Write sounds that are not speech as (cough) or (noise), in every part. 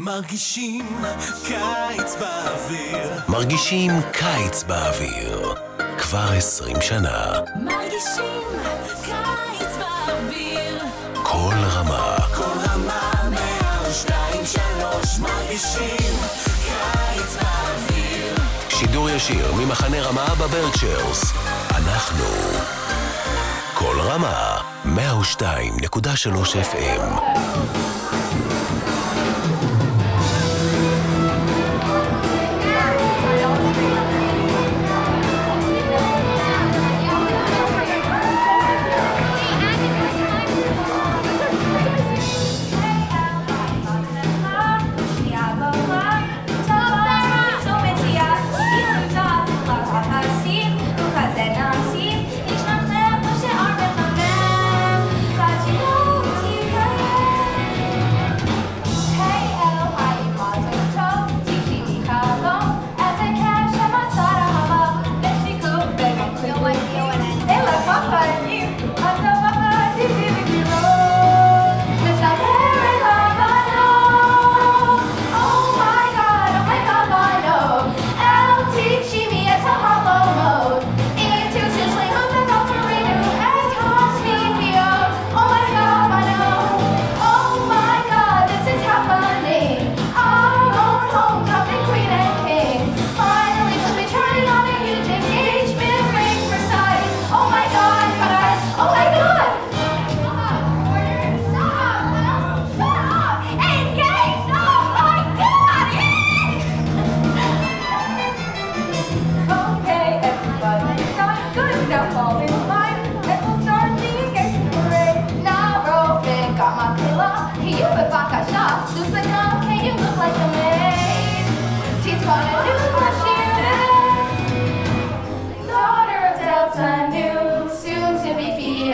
מרגישים קיץ באוויר. מרגישים קיץ באוויר. כבר עשרים שנה. מרגישים קיץ באוויר. כל רמה. כל רמה מאה שתיים שלוש מרגישים קיץ באוויר. שידור ישיר ממחנה רמה בברצ'רס. אנחנו כל רמה 102.3 FM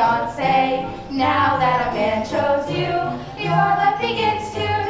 Beyonce. Now that a man chose you, your love begins to.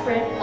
aspirin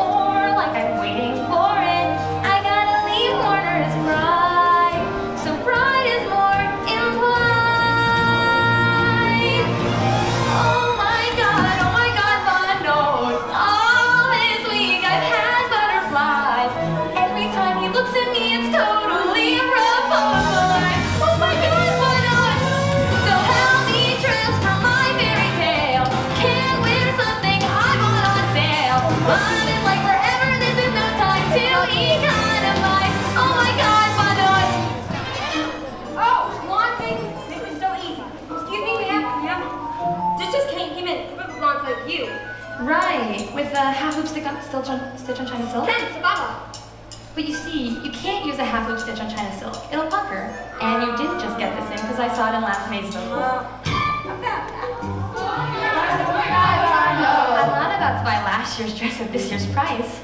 stitch on China silk, it'll pucker. And you didn't just get this in because I saw it in last May's before. I'm not about to buy last year's dress at this year's price.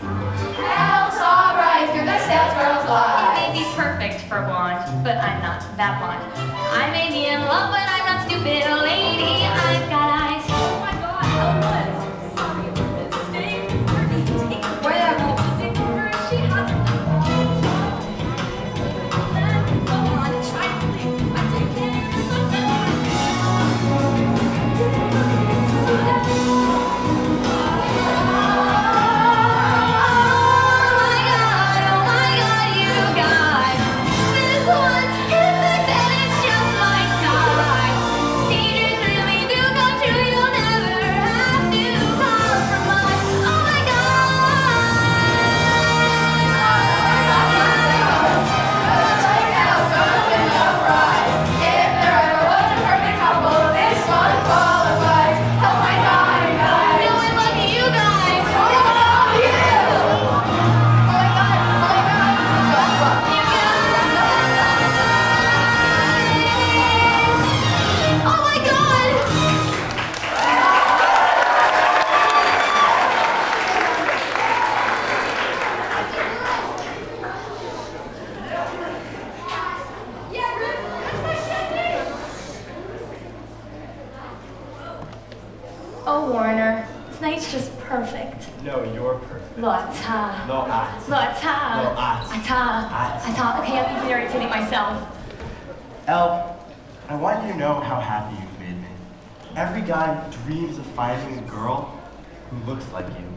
Hell's alright through the sales girl's life. It may be perfect for blonde, but I'm not that blonde. I may be in love, but I'm not stupid, lady. I've got eyes. Oh my god, oh my. You're perfect. Lotta. No, at. Lotta. No, at. Ata. At. Ata. Okay, I'm even irritating myself. El, I want you to know how happy you've made me. Every guy dreams of finding a girl who looks like you.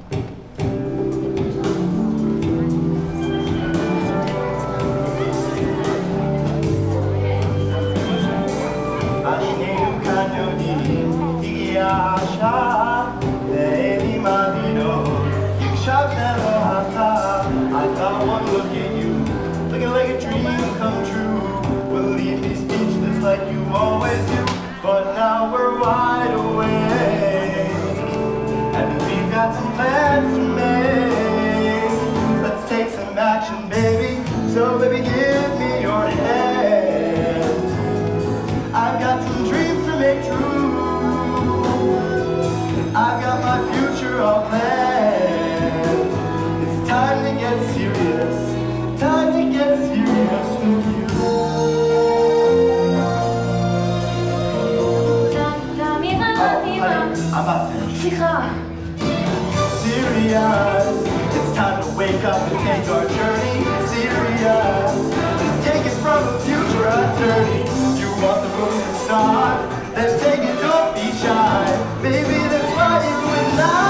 Serious. It's time to wake up and take our journey. Serious. Just take it from a future attorney. You want the moon and stars? Then take it, don't be shy. Baby, that's why you and I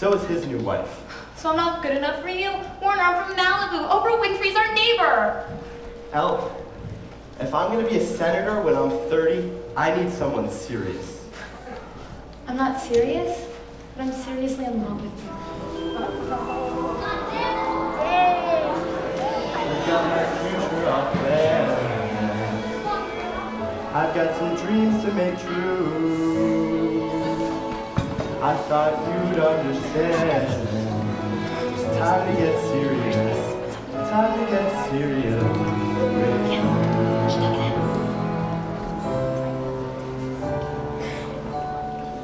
So is his new wife. So I'm not good enough for you? Warner, I'm from Malibu. Oprah Winfrey's our neighbor. Hell, if I'm gonna be a senator when I'm 30, I need someone serious. I'm not serious, but I'm seriously in love with you. I've got my future all planned. I've got some dreams to make true. I thought you'd understand. It's time to get serious. Time to get serious.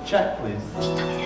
Check, please.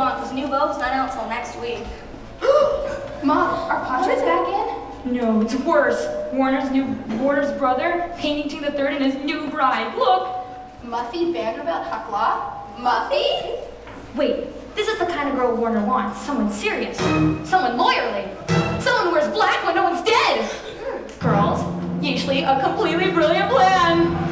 Have on because New Vogue's not out until next week. (gasps) Mom, are Padres back in? No, it's worse. Warner's new Warner's brother, painting the third and his new bride. Look! Muffy Vanderbilt Hucklaw? Muffy? Wait, this is the kind of girl Warner wants. Someone serious. Someone lawyerly. Someone who wears black when no one's dead. Hmm. Girls, usually a completely brilliant plan.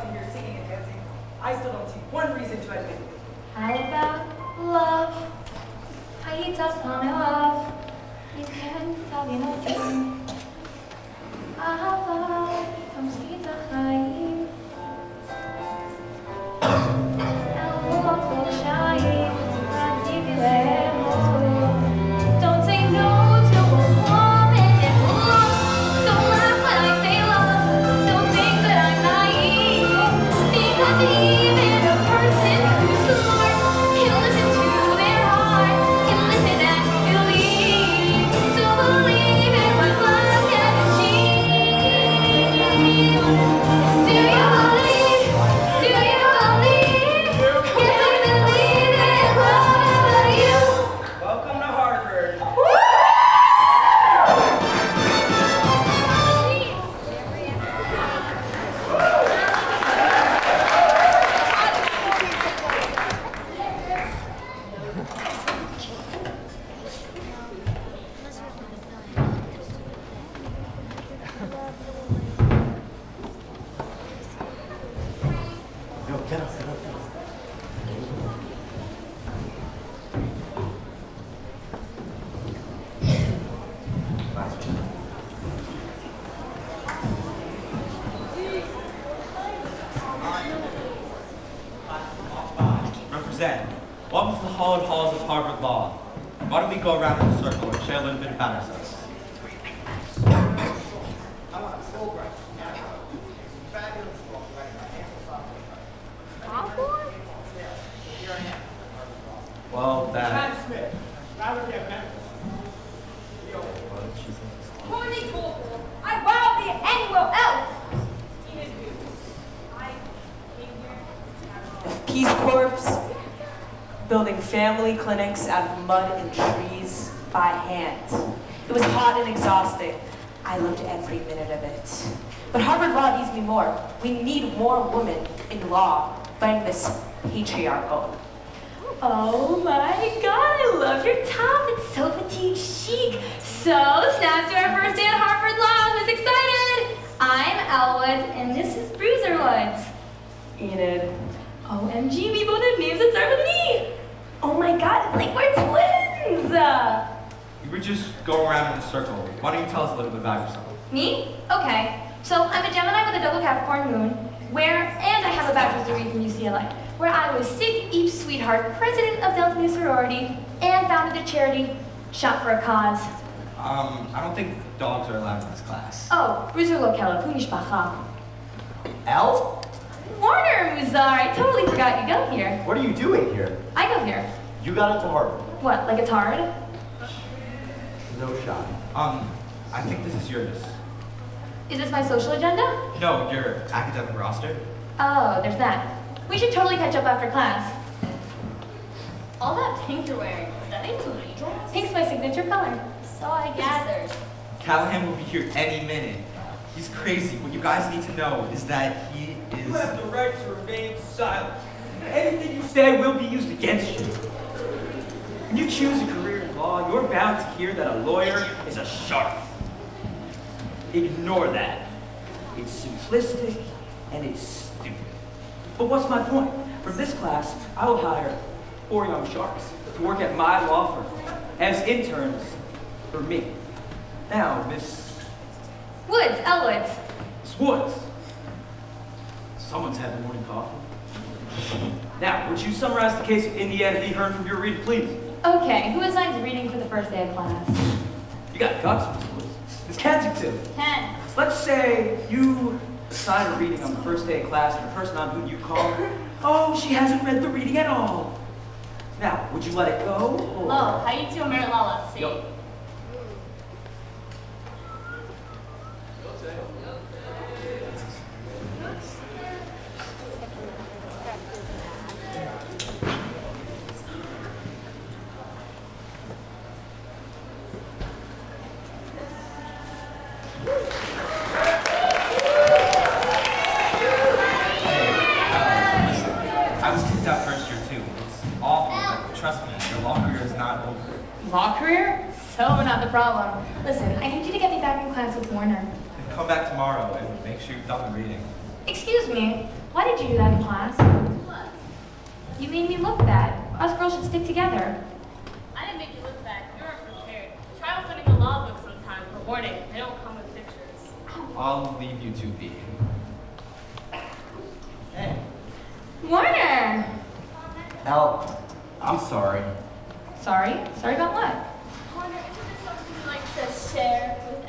here singing and dancing, I still don't see one reason to admit it. How about love? I eat up on love. You can't tell me nothing. How about family clinics out of mud and trees by hand. It was hot and exhausting. I loved every minute of it. But Harvard Law needs me more. We need more women in law fighting this patriarchal. Oh my god, I love your top. It's so petite chic. So, snaps to our first day at Harvard Law. Who's excited? I'm Elle Woods, and this is Bruiser Woods. Enid. OMG, we both have names that start with me. Oh my god, it's like we're twins. You were just going around in a circle. Why don't you tell us a little bit about yourself? me? Okay. So, I'm a Gemini with a double Capricorn moon, where, and I have a bachelor's degree from UCLA, where I was Sig Eep Sweetheart, president of Delta Nu sorority, and founded a charity, Shot for a Cause. Um, I don't think dogs are allowed in this class. Oh, Bruiser Lokella, Kumishpacha. Al? Warner Muzar, I totally forgot you go here. What are you doing here? I go here. You got into Harvard. What, like it's hard? No shot. Um, I think this is yours. Is this my social agenda? No, your academic roster. Oh, there's that. We should totally catch up after class. All that pink you're wearing, is that a booty dress? Pink's my signature color. So I gathered. Callahan will be here any minute. He's crazy. What you guys need to know is that he is. You have the right to remain silent. Anything you say will be used against you. When you choose a career in law, you're bound to hear that a lawyer is a shark. Ignore that. It's simplistic and it's stupid. But what's my point? From this class, I will hire four young sharks to work at my law firm as interns for me. Now, Miss Woods, Elle Woods. Miss Woods. Someone's had the morning coffee. Now, would you summarize the case of Indiana v. Hearn from your read, please? Okay, who assigns reading for the first day of class? You got Woods. It's Kensington. Ten. Let's say you assign a reading on the first day of class to a person on whom you call, oh, she hasn't read the reading at all. Now, would you let it go? Or... Oh, how you two Merit Lala? See? Yup. I was kicked out first year too. It's awful, but trust me, your law career is not over. Law career? So not the problem. Listen, I need you to get me back in class with Warner. And come back tomorrow and make sure you've done the reading. Excuse me, why did you do that in class? You made me look bad. Us girls should stick together. I didn't make you look bad. You weren't prepared. Try opening a law book sometime. But warning, they don't come with pictures. I'll leave you to be. Warner! Al, I'm sorry. Sorry? Sorry about what? Warner, isn't this something you'd like to share with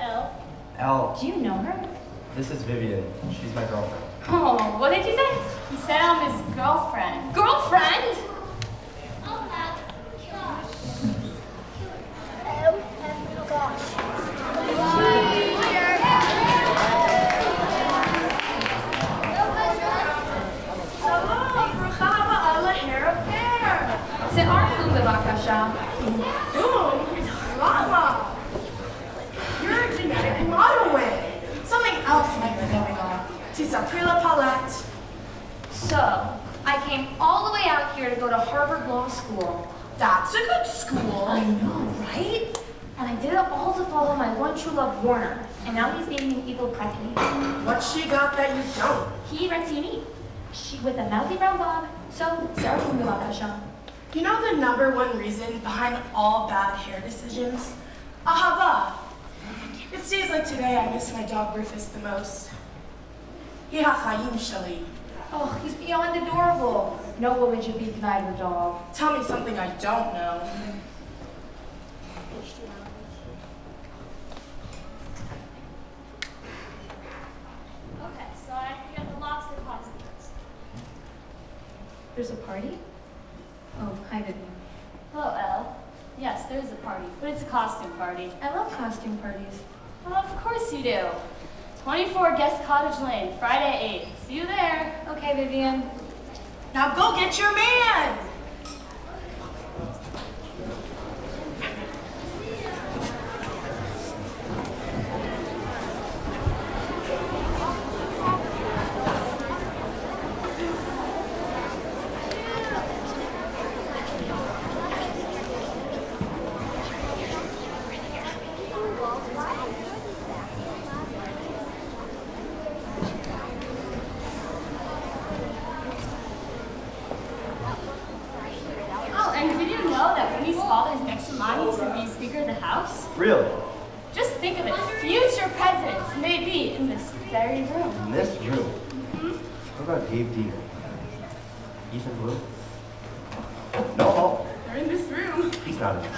Elle? Do you know her? this is Vivian. She's my girlfriend. Oh, what did you say? He said I'm his girlfriend. Girlfriend? She's Aprila Palette. So, I came all the way out here to go to Harvard Law School. That's a good school. I know, right? And I did it all to follow my one true love, Warner. And now he's dating an evil president. What she got that you don't? He Rensini. She with a mousy brown bob. So, Sarah Bukasha. You know the number one reason behind all bad hair decisions? Ahava. It days like today I miss my dog Rufus the most. Yeah, Chaim Shali. Oh, he's beyond adorable. No woman should be denied her dog. Tell me something I don't know. Okay, so I got the lobster costumes. There's a party? Oh, hi, Vivian. Hello, oh, Elle. Yes, there is a party, but it's a costume party. I love costume parties. Well, of course you do. 24 Guest Cottage Lane, Friday 8. See you there. Okay, Vivian. Now go get your man! Oh, and did you know that Winnie's father is next in line to be Speaker of the House? Really? Just think of it. Future presidents may be in this very room. In this room? What about Dave Dean? Ethan Blue? No, no, They're in this room. he's not in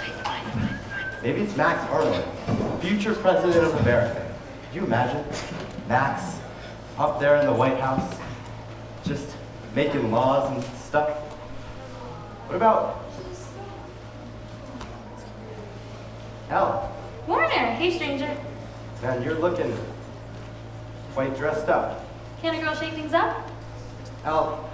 Maybe it's Max Arnold, future president of America. Could you imagine? Max, up there in the White House, just making laws and stuff. What about Al? Warner, hey stranger. Man, you're looking quite dressed up. Can a girl shake things up? Al,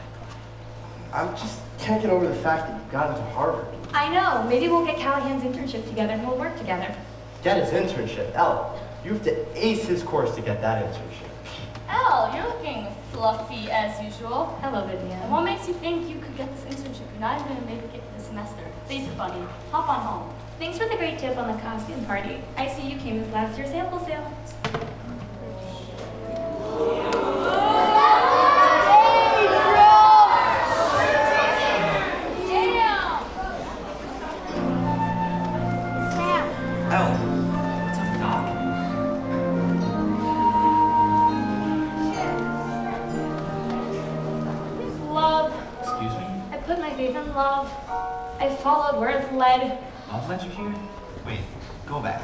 I'm just can't get over the fact that you got into Harvard. I know. Maybe we'll get Callahan's internship together and we'll work together. Get his internship. Al, you have to ace his course to get that internship. Elle, you're looking fluffy as usual. Hello, And Vivian. what makes you think you could get this internship? You're not even gonna make it this semester. Face it, buddy. Hop on home. Thanks for the great tip on the costume party. I see you came as last year's sample sale. Followed where it led. Love led you here? Wait, go back.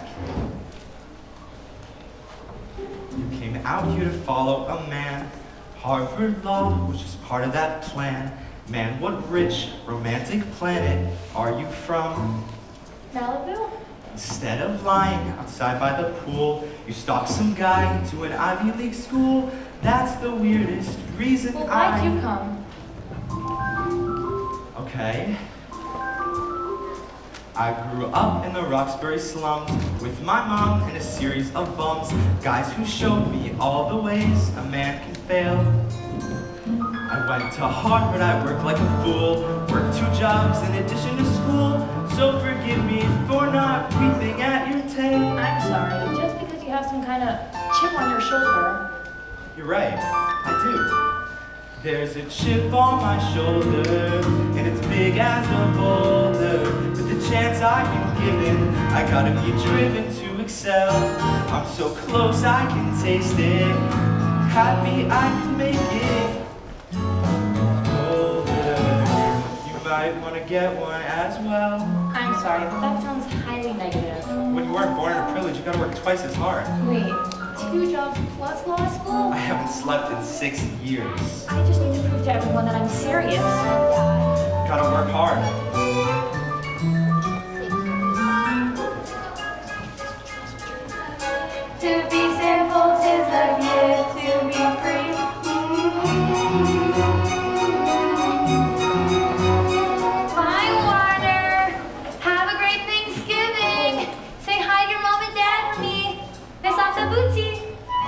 You came out here to follow a man. Harvard Law was just part of that plan. Man, what rich, romantic planet are you from? Malibu? Instead of lying outside by the pool, you stalked some guy to an Ivy League school. That's the weirdest reason Well, I. why'd you come? Okay. I grew up in the Roxbury slums with my mom and a series of bums, guys who showed me all the ways a man can fail. I went to Harvard, I worked like a fool, worked two jobs in addition to school. So forgive me for not weeping at your tale. I'm sorry. Just because you have some kind of chip on your shoulder. You're right, I do. There's a chip on my shoulder, and it's big as a boulder. Chance I've been given, I gotta be driven to excel. I'm so close, I can taste it. Happy I can make it. Oh, Older, you might wanna get one as well. I'm sorry, but that sounds highly negative. When you weren't born in a privilege, you gotta work twice as hard. Wait, two jobs plus law school? I haven't slept in six years. I just need to prove to everyone that I'm serious. Gotta work hard. Mm-hmm.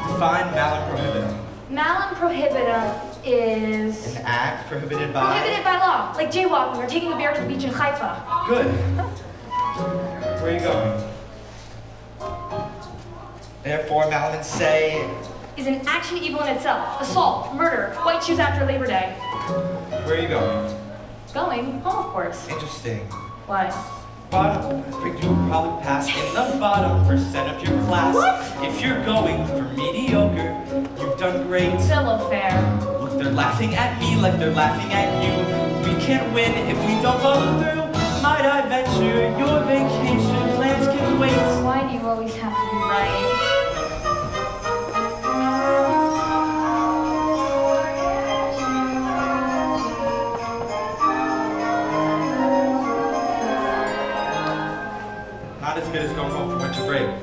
Define malum prohibitum. Malum prohibitum is An act prohibited by. prohibited by law, like jaywalking or taking a bear to the beach in Haifa. Good. Where are you going? Therefore, malum say. Is an action evil in itself. Assault, murder, white shoes after Labor Day. Where are you going? Going home, of course. Interesting. Why? Bottom. I think you'll probably pass in the bottom percent of your class. What? If you're going for mediocre, you've done great. Still fair. Look, they're laughing at me like they're laughing at you. We can't win if we don't follow through. Might I venture your vacation plans can wait? Why do you always have to be right?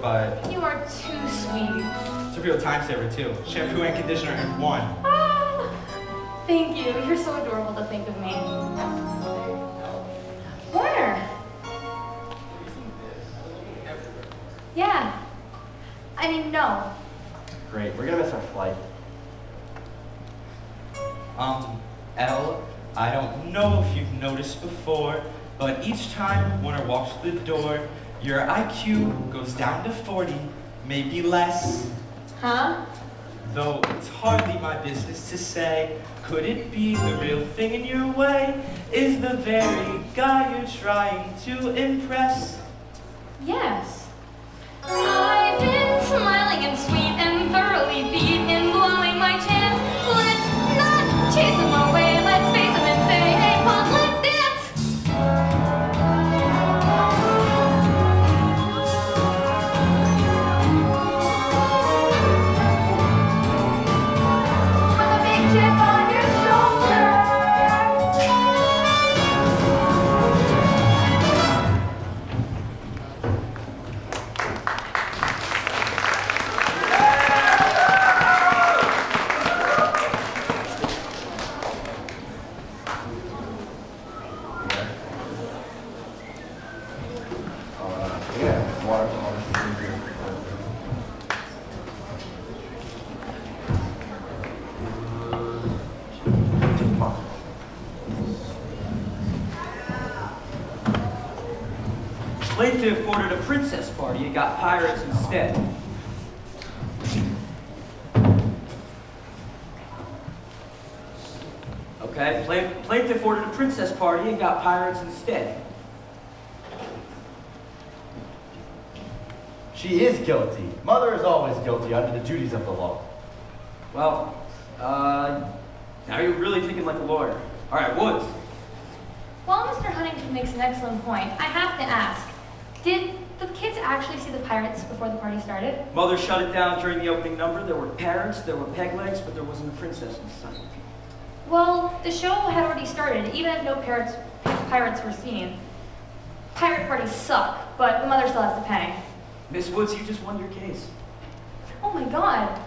But You are too sweet. it's a real time saver too. Shampoo and conditioner in one. Ah, thank you. You're so adorable to think of me. Where? Yeah. I mean, no. Great, we're gonna miss our flight. Um, Elle, I don't know if you've noticed before, but each time Warner walks through the door, your IQ goes down to 40, maybe less. Huh? Though it's hardly my business to say, could it be the real thing in your way? Is the very guy you're trying to impress? Yes. I've been smiling and sweet and thoroughly beat pirates instead. She is guilty. Mother is always guilty under the duties of the law. Well, uh, now you're really thinking like a lawyer. All right, Woods. While Mr. Huntington makes an excellent point, I have to ask, did the kids actually see the pirates before the party started? Mother shut it down during the opening number. There were parrots, there were peg legs, but there wasn't a princess in sight. Well, the show had already started, even if no parrots, pirates were seen. Pirate parties suck, but the mother still has to pay. Miss Woods, you just won your case. Oh my god.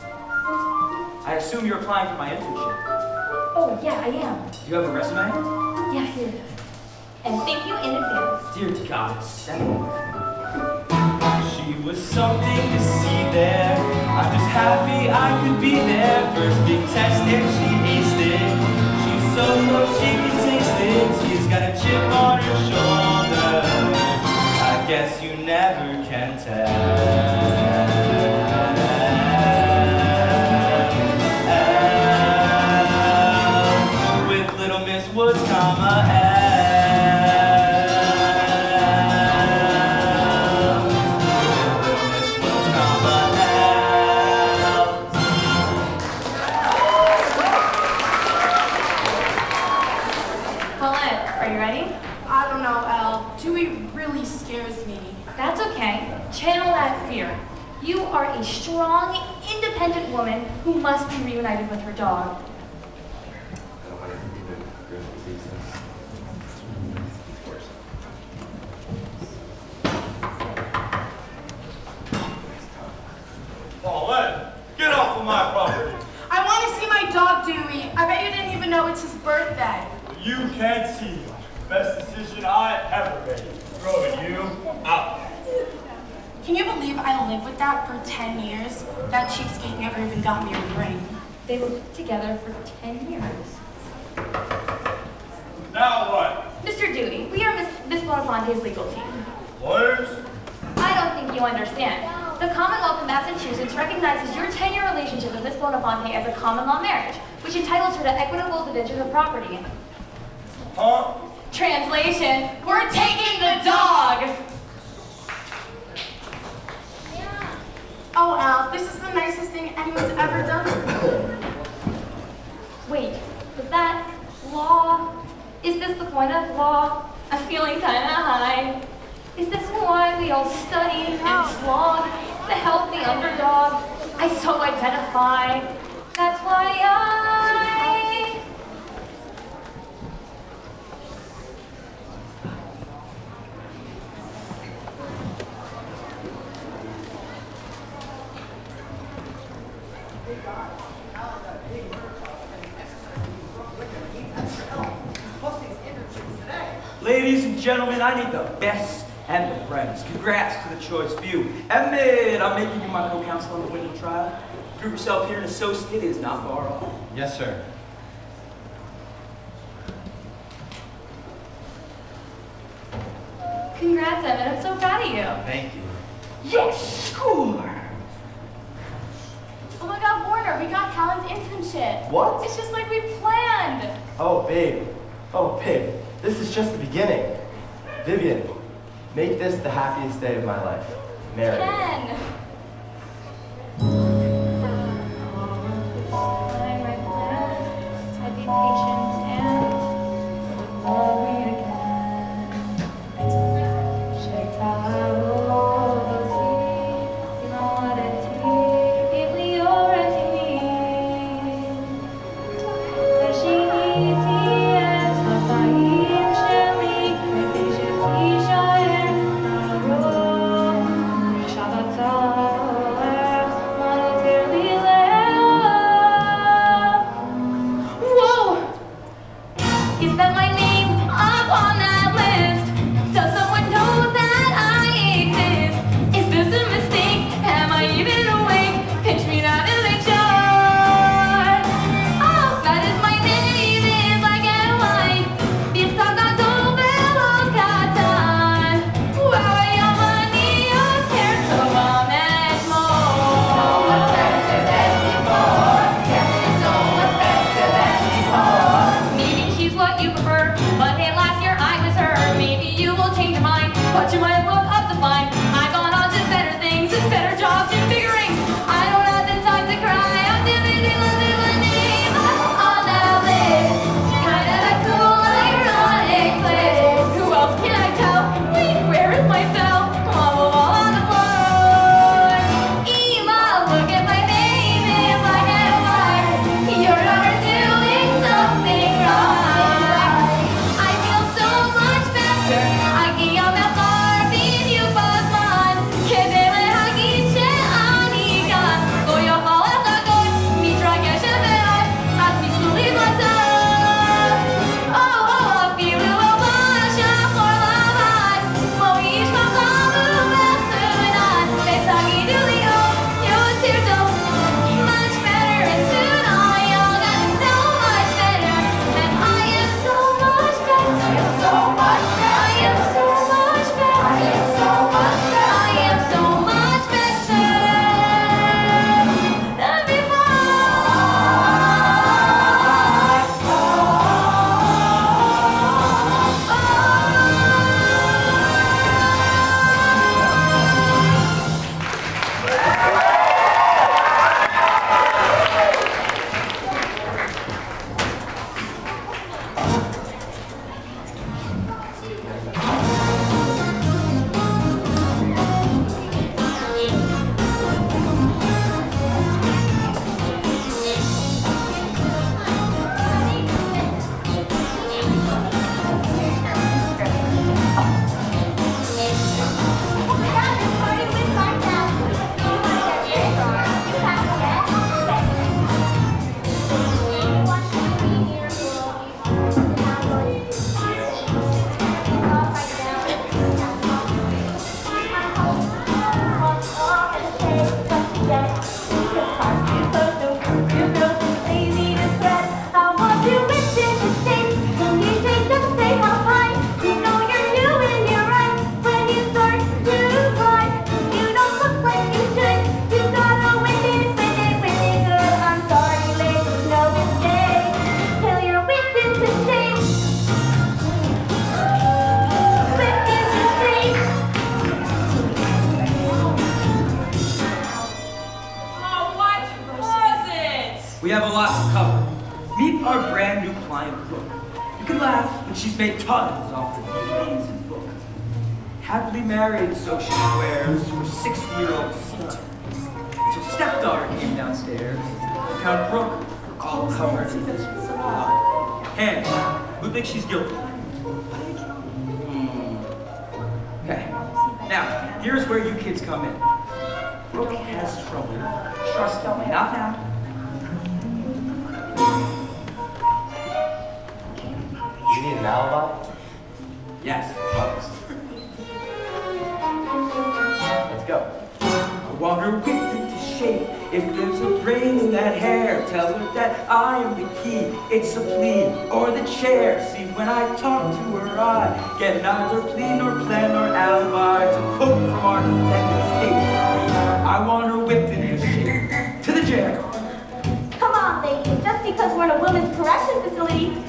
I assume you're applying for my internship. Oh, yeah, I am. Do you have a resume? Yeah, here it is. And thank you in advance. Dear God, settled. She was something to see there. I'm just happy I could be there. First big test and she got a chip on her shoulder. Woman who must be reunited with her dog. Paulette, get off of my property. I want to see my dog, Dewey. I bet you didn't even know it's his birthday. You can't see me. Best decision I ever made. Throwing you out. Can you believe I lived with that for 10 years? That cheapskate never even got me a ring. They lived together for 10 years. Now what? Mr. Dewey, we are Miss, Miss Bonafonte's legal team. Lawyers? I don't think you understand. The Commonwealth of Massachusetts recognizes your 10-year relationship with Miss Bonafonte as a common law marriage, which entitles her to equitable division of property. Huh? Translation, we're taking the dog! Oh, Al, this is the nicest thing anyone's ever done. Wait, was that law? Is this the point of law? I'm feeling kinda high. Is this why we all study and slog to help the underdog? I so identify. That's why I. I need the best and the brightest. Congrats to the choice view, Emmett, I'm making you my co-counsel on the Wyndham trial. Prove yourself here in associate is not far off. Yes, sir. Congrats, Emmett. I'm so proud of you. Thank you. Yes, score! Oh my god, Warner, we got Callahan's internship. What? It's just like we planned. Oh, babe. Oh, babe. This is just the beginning. Vivian, make this the happiest day of my life. Married. Ken. Go. I want her whipped into shape. If there's a brain in that hair, tell her that I am the key. It's a plea or the chair. See, when I talk to her, I get neither plea nor plan nor alibi to quote from our defendant's case. I want her whipped into shape. To the jail. Come on, lady. Just because we're in a women's correction facility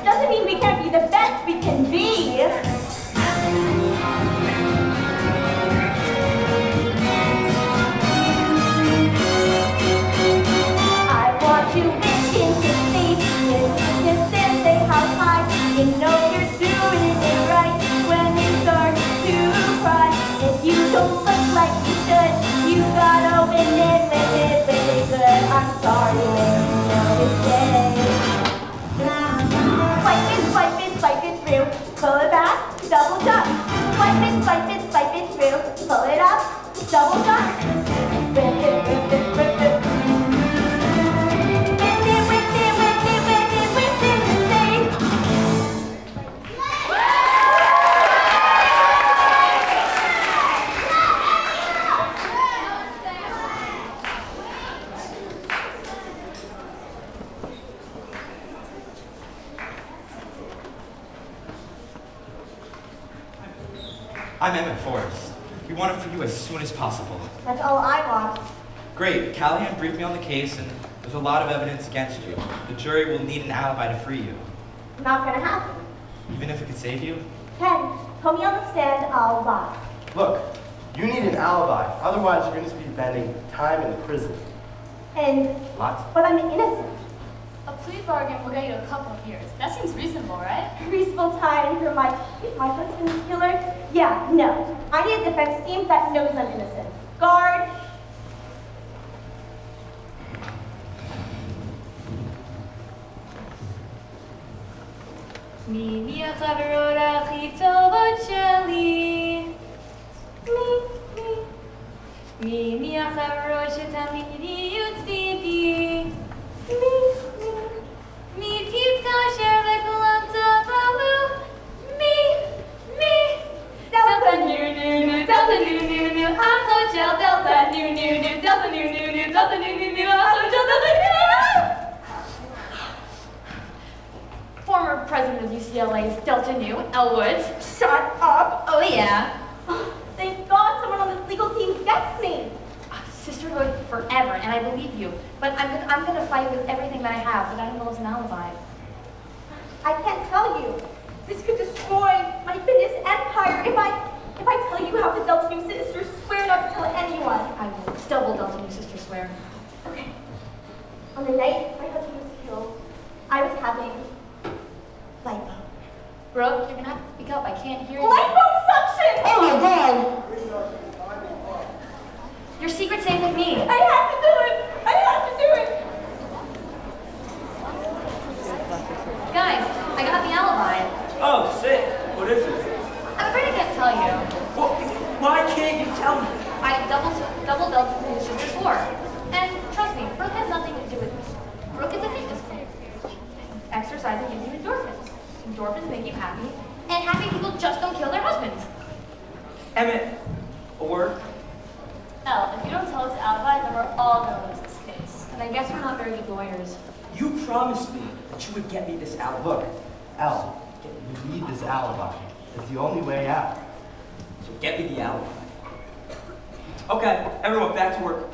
double it, swipe it, swipe it through. Pull it up, double jump as possible. That's all I want. Great. Callahan briefed me on the case, and there's a lot of evidence against you. The jury will need an alibi to free you. Not gonna happen. Even if it could save you? Ken, put me on the stand, I'll lie. Look, you need an alibi. Otherwise, you're going to be spending time in prison. And, Lots. but I'm innocent. A plea bargain will get you a couple of years. That seems reasonable, right? (laughs) Reasonable time for my, my husband's killer? Yeah, no. I need a defense team that knows I'm innocent. Guard, מי מי החברות הכי טובות שלי? מי מי מי מי החברות שתמיד יהיו (laughs) Former president of UCLA's Delta Nu, Elle Woods. shut up. Oh yeah. (gasps) Thank God someone on this legal team gets me. Ah, sisterhood forever, and I believe you. But I'm gonna, I'm gonna fight with everything that I have, but that involves an alibi. I can't tell you. This could destroy my fitness empire if I if I tell you how the Delta Nu sisters swear not to tell anyone. I will double Delta Nu sister swear. Okay. On the night my husband was killed, I was having lipo. Brooke, you're gonna have to speak up. I can't hear you. Liposuction! Oh my god! Your secret's safe with me. I have to do it! I have to do it! Guys, I got the alibi. Oh, sick. What is it? I'm afraid I can't tell you. Well, why can't you tell me? I double double Delta Nu sister swore. And trust me, Brooke has nothing to do with this. Brooke is a fitness queen. Exercising gives you endorphins. Endorphins make you happy, and happy people just don't kill their husbands. Emmett, a word? Elle, if you don't tell us the alibi, then we're all gonna lose this case. And I guess we're not very good lawyers. You promised me that you would get me this alibi. Look, Al, you need this alibi. It's the only way out. So get me the alibi. Okay, everyone, back to work.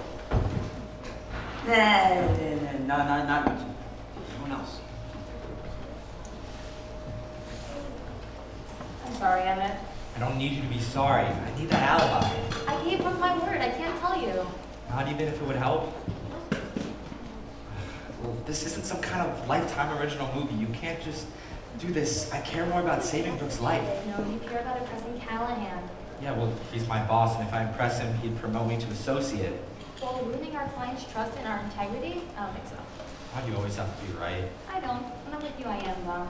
Nah, nah, nah, nah, nah, not you two. Everyone else. I'm sorry, Emmett. I don't need you to be sorry. I need that alibi. I gave up my word. I can't tell you. Not even if it would help. Well, this isn't some kind of lifetime original movie. You can't just do this. I care more about saving Brooke's life. No, you care about impressing Callahan. Yeah, well, he's my boss, and if I impress him, he'd promote me to associate. While ruining our client's trust and our integrity? I don't think so. Why do you always have to be right? I don't. When I'm with you, I am, though.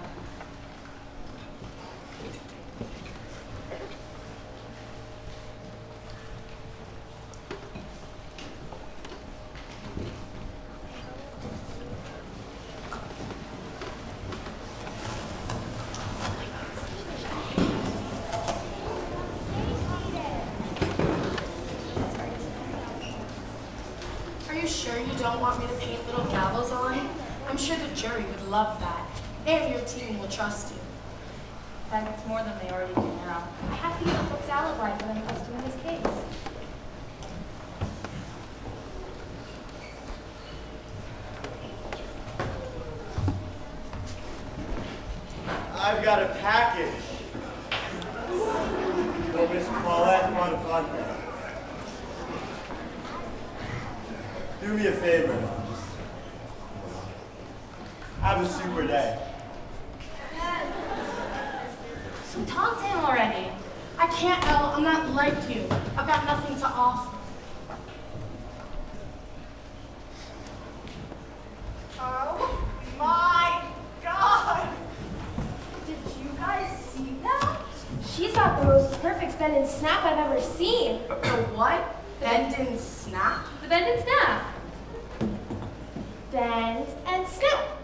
do me a favor. Have a super day. So talk to him already. I can't, Elle. I'm not like you. I've got nothing to offer. Oh my god! Did you guys see that? She's got the most perfect bend and snap I've ever seen. The what? Bend and snap? The bend and snap bend, and snap.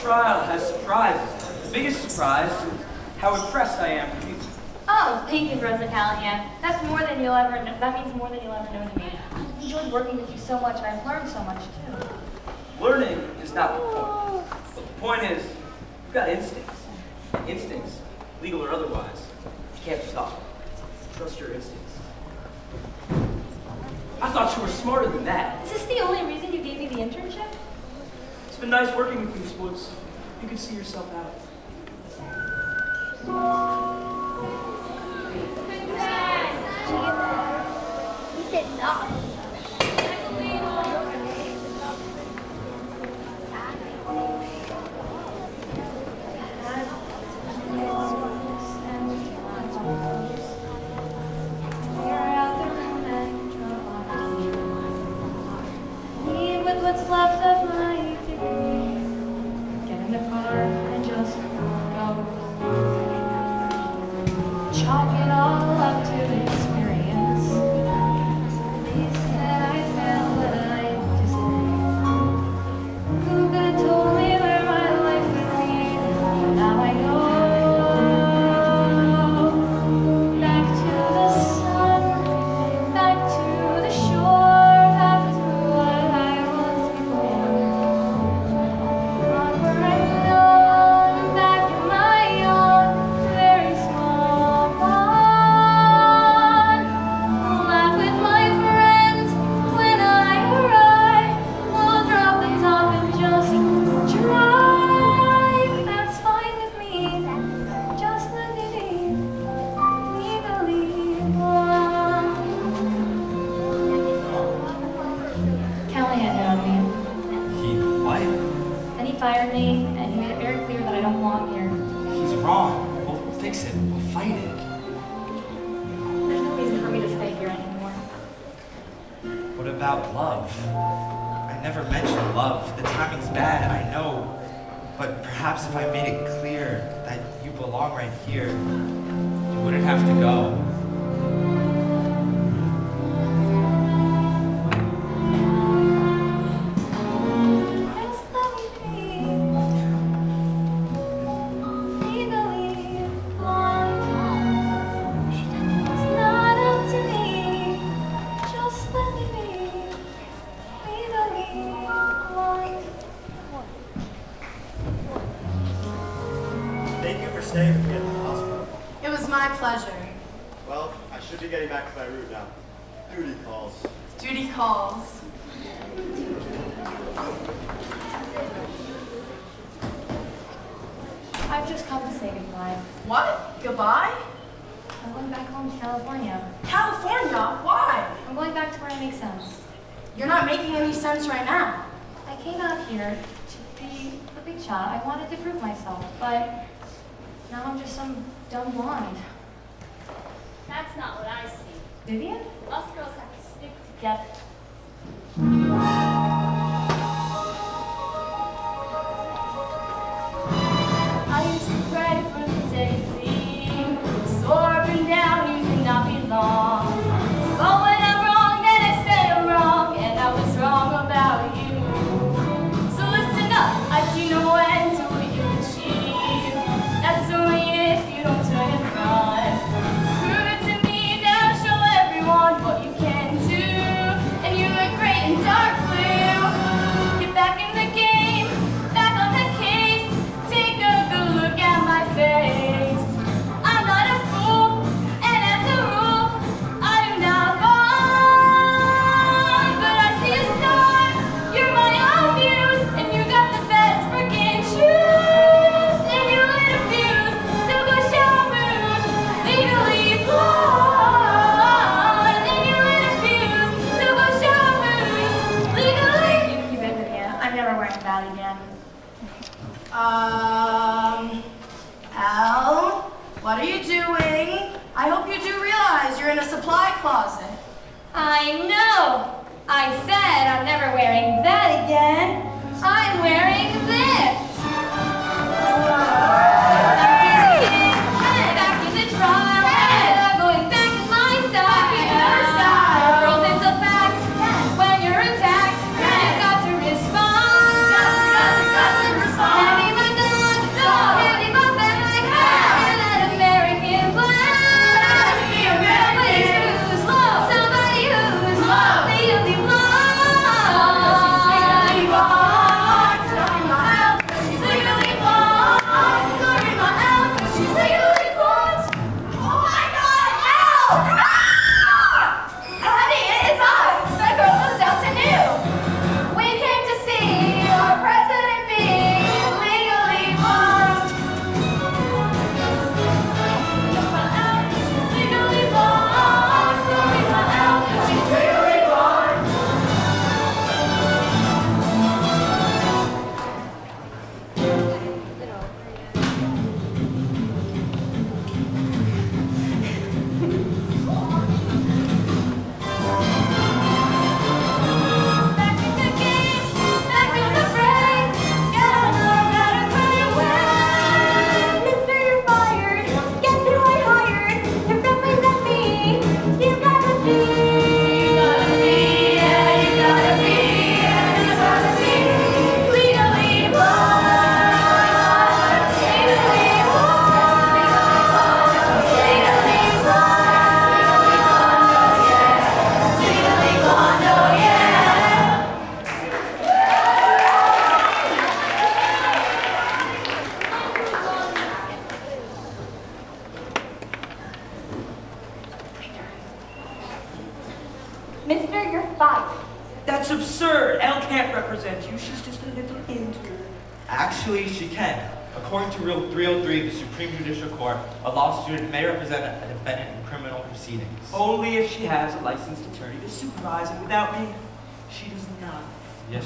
trial has surprises. The biggest surprise is how impressed I am with you. Oh, thank you, Rosa Callahan. That's more than you'll ever. Know. That means more than you'll ever know to me. I've enjoyed working with you so much, and I've learned so much too. Learning is not the point. But the point is, you've got instincts. Instincts, legal or otherwise, you can't be taught. Trust your instincts. I thought you were smarter than that been nice working with you, sports. You can see yourself out.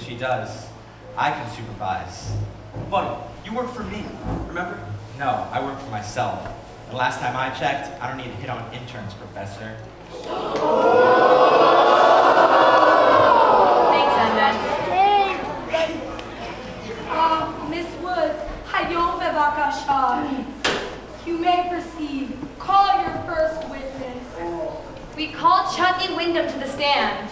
she does, I can supervise. Buddy, you work for me, remember? No, I work for myself. The last time I checked, I don't need to hit on interns, Professor. Thanks, Emma. Hey, uh, Miss Woods, Hayom bevakasha. You may proceed. Call your first witness. We call Chutney Wyndham to the stand.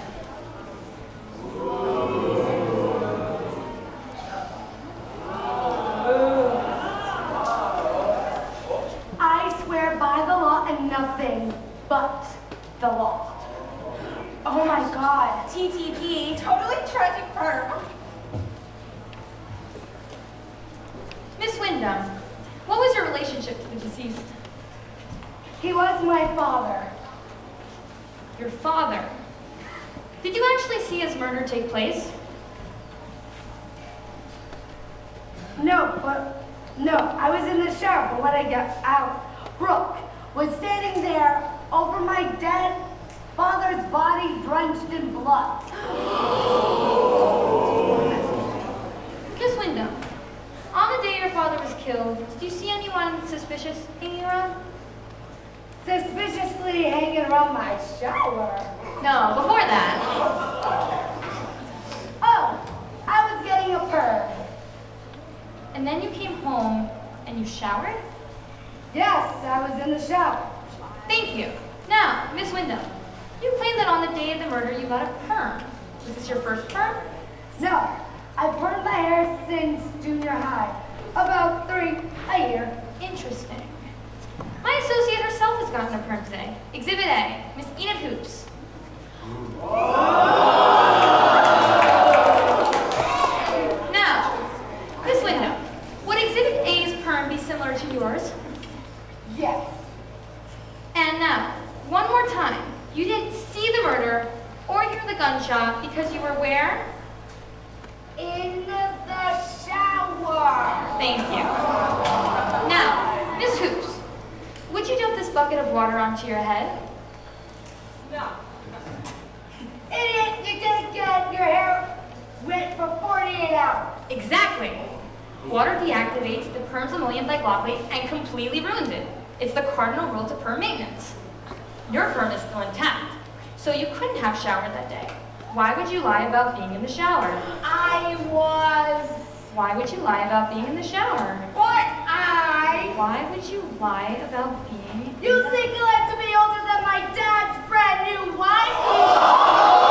Thank you. Now, Miss Hoops, would you dump this bucket of water onto your head? No. Idiot, you didn't get your hair wet for 48 hours. Exactly. Water deactivates the perm's ammonium thioglycolate and completely ruins it. It's the cardinal rule to perm maintenance. Your perm is still intact, so you couldn't have showered that day. Why would you lie about being in the shower? I was why would you lie about being in the shower? What? I. Why would you lie about being. You think you'll have to be older than my dad's brand new wife? (laughs)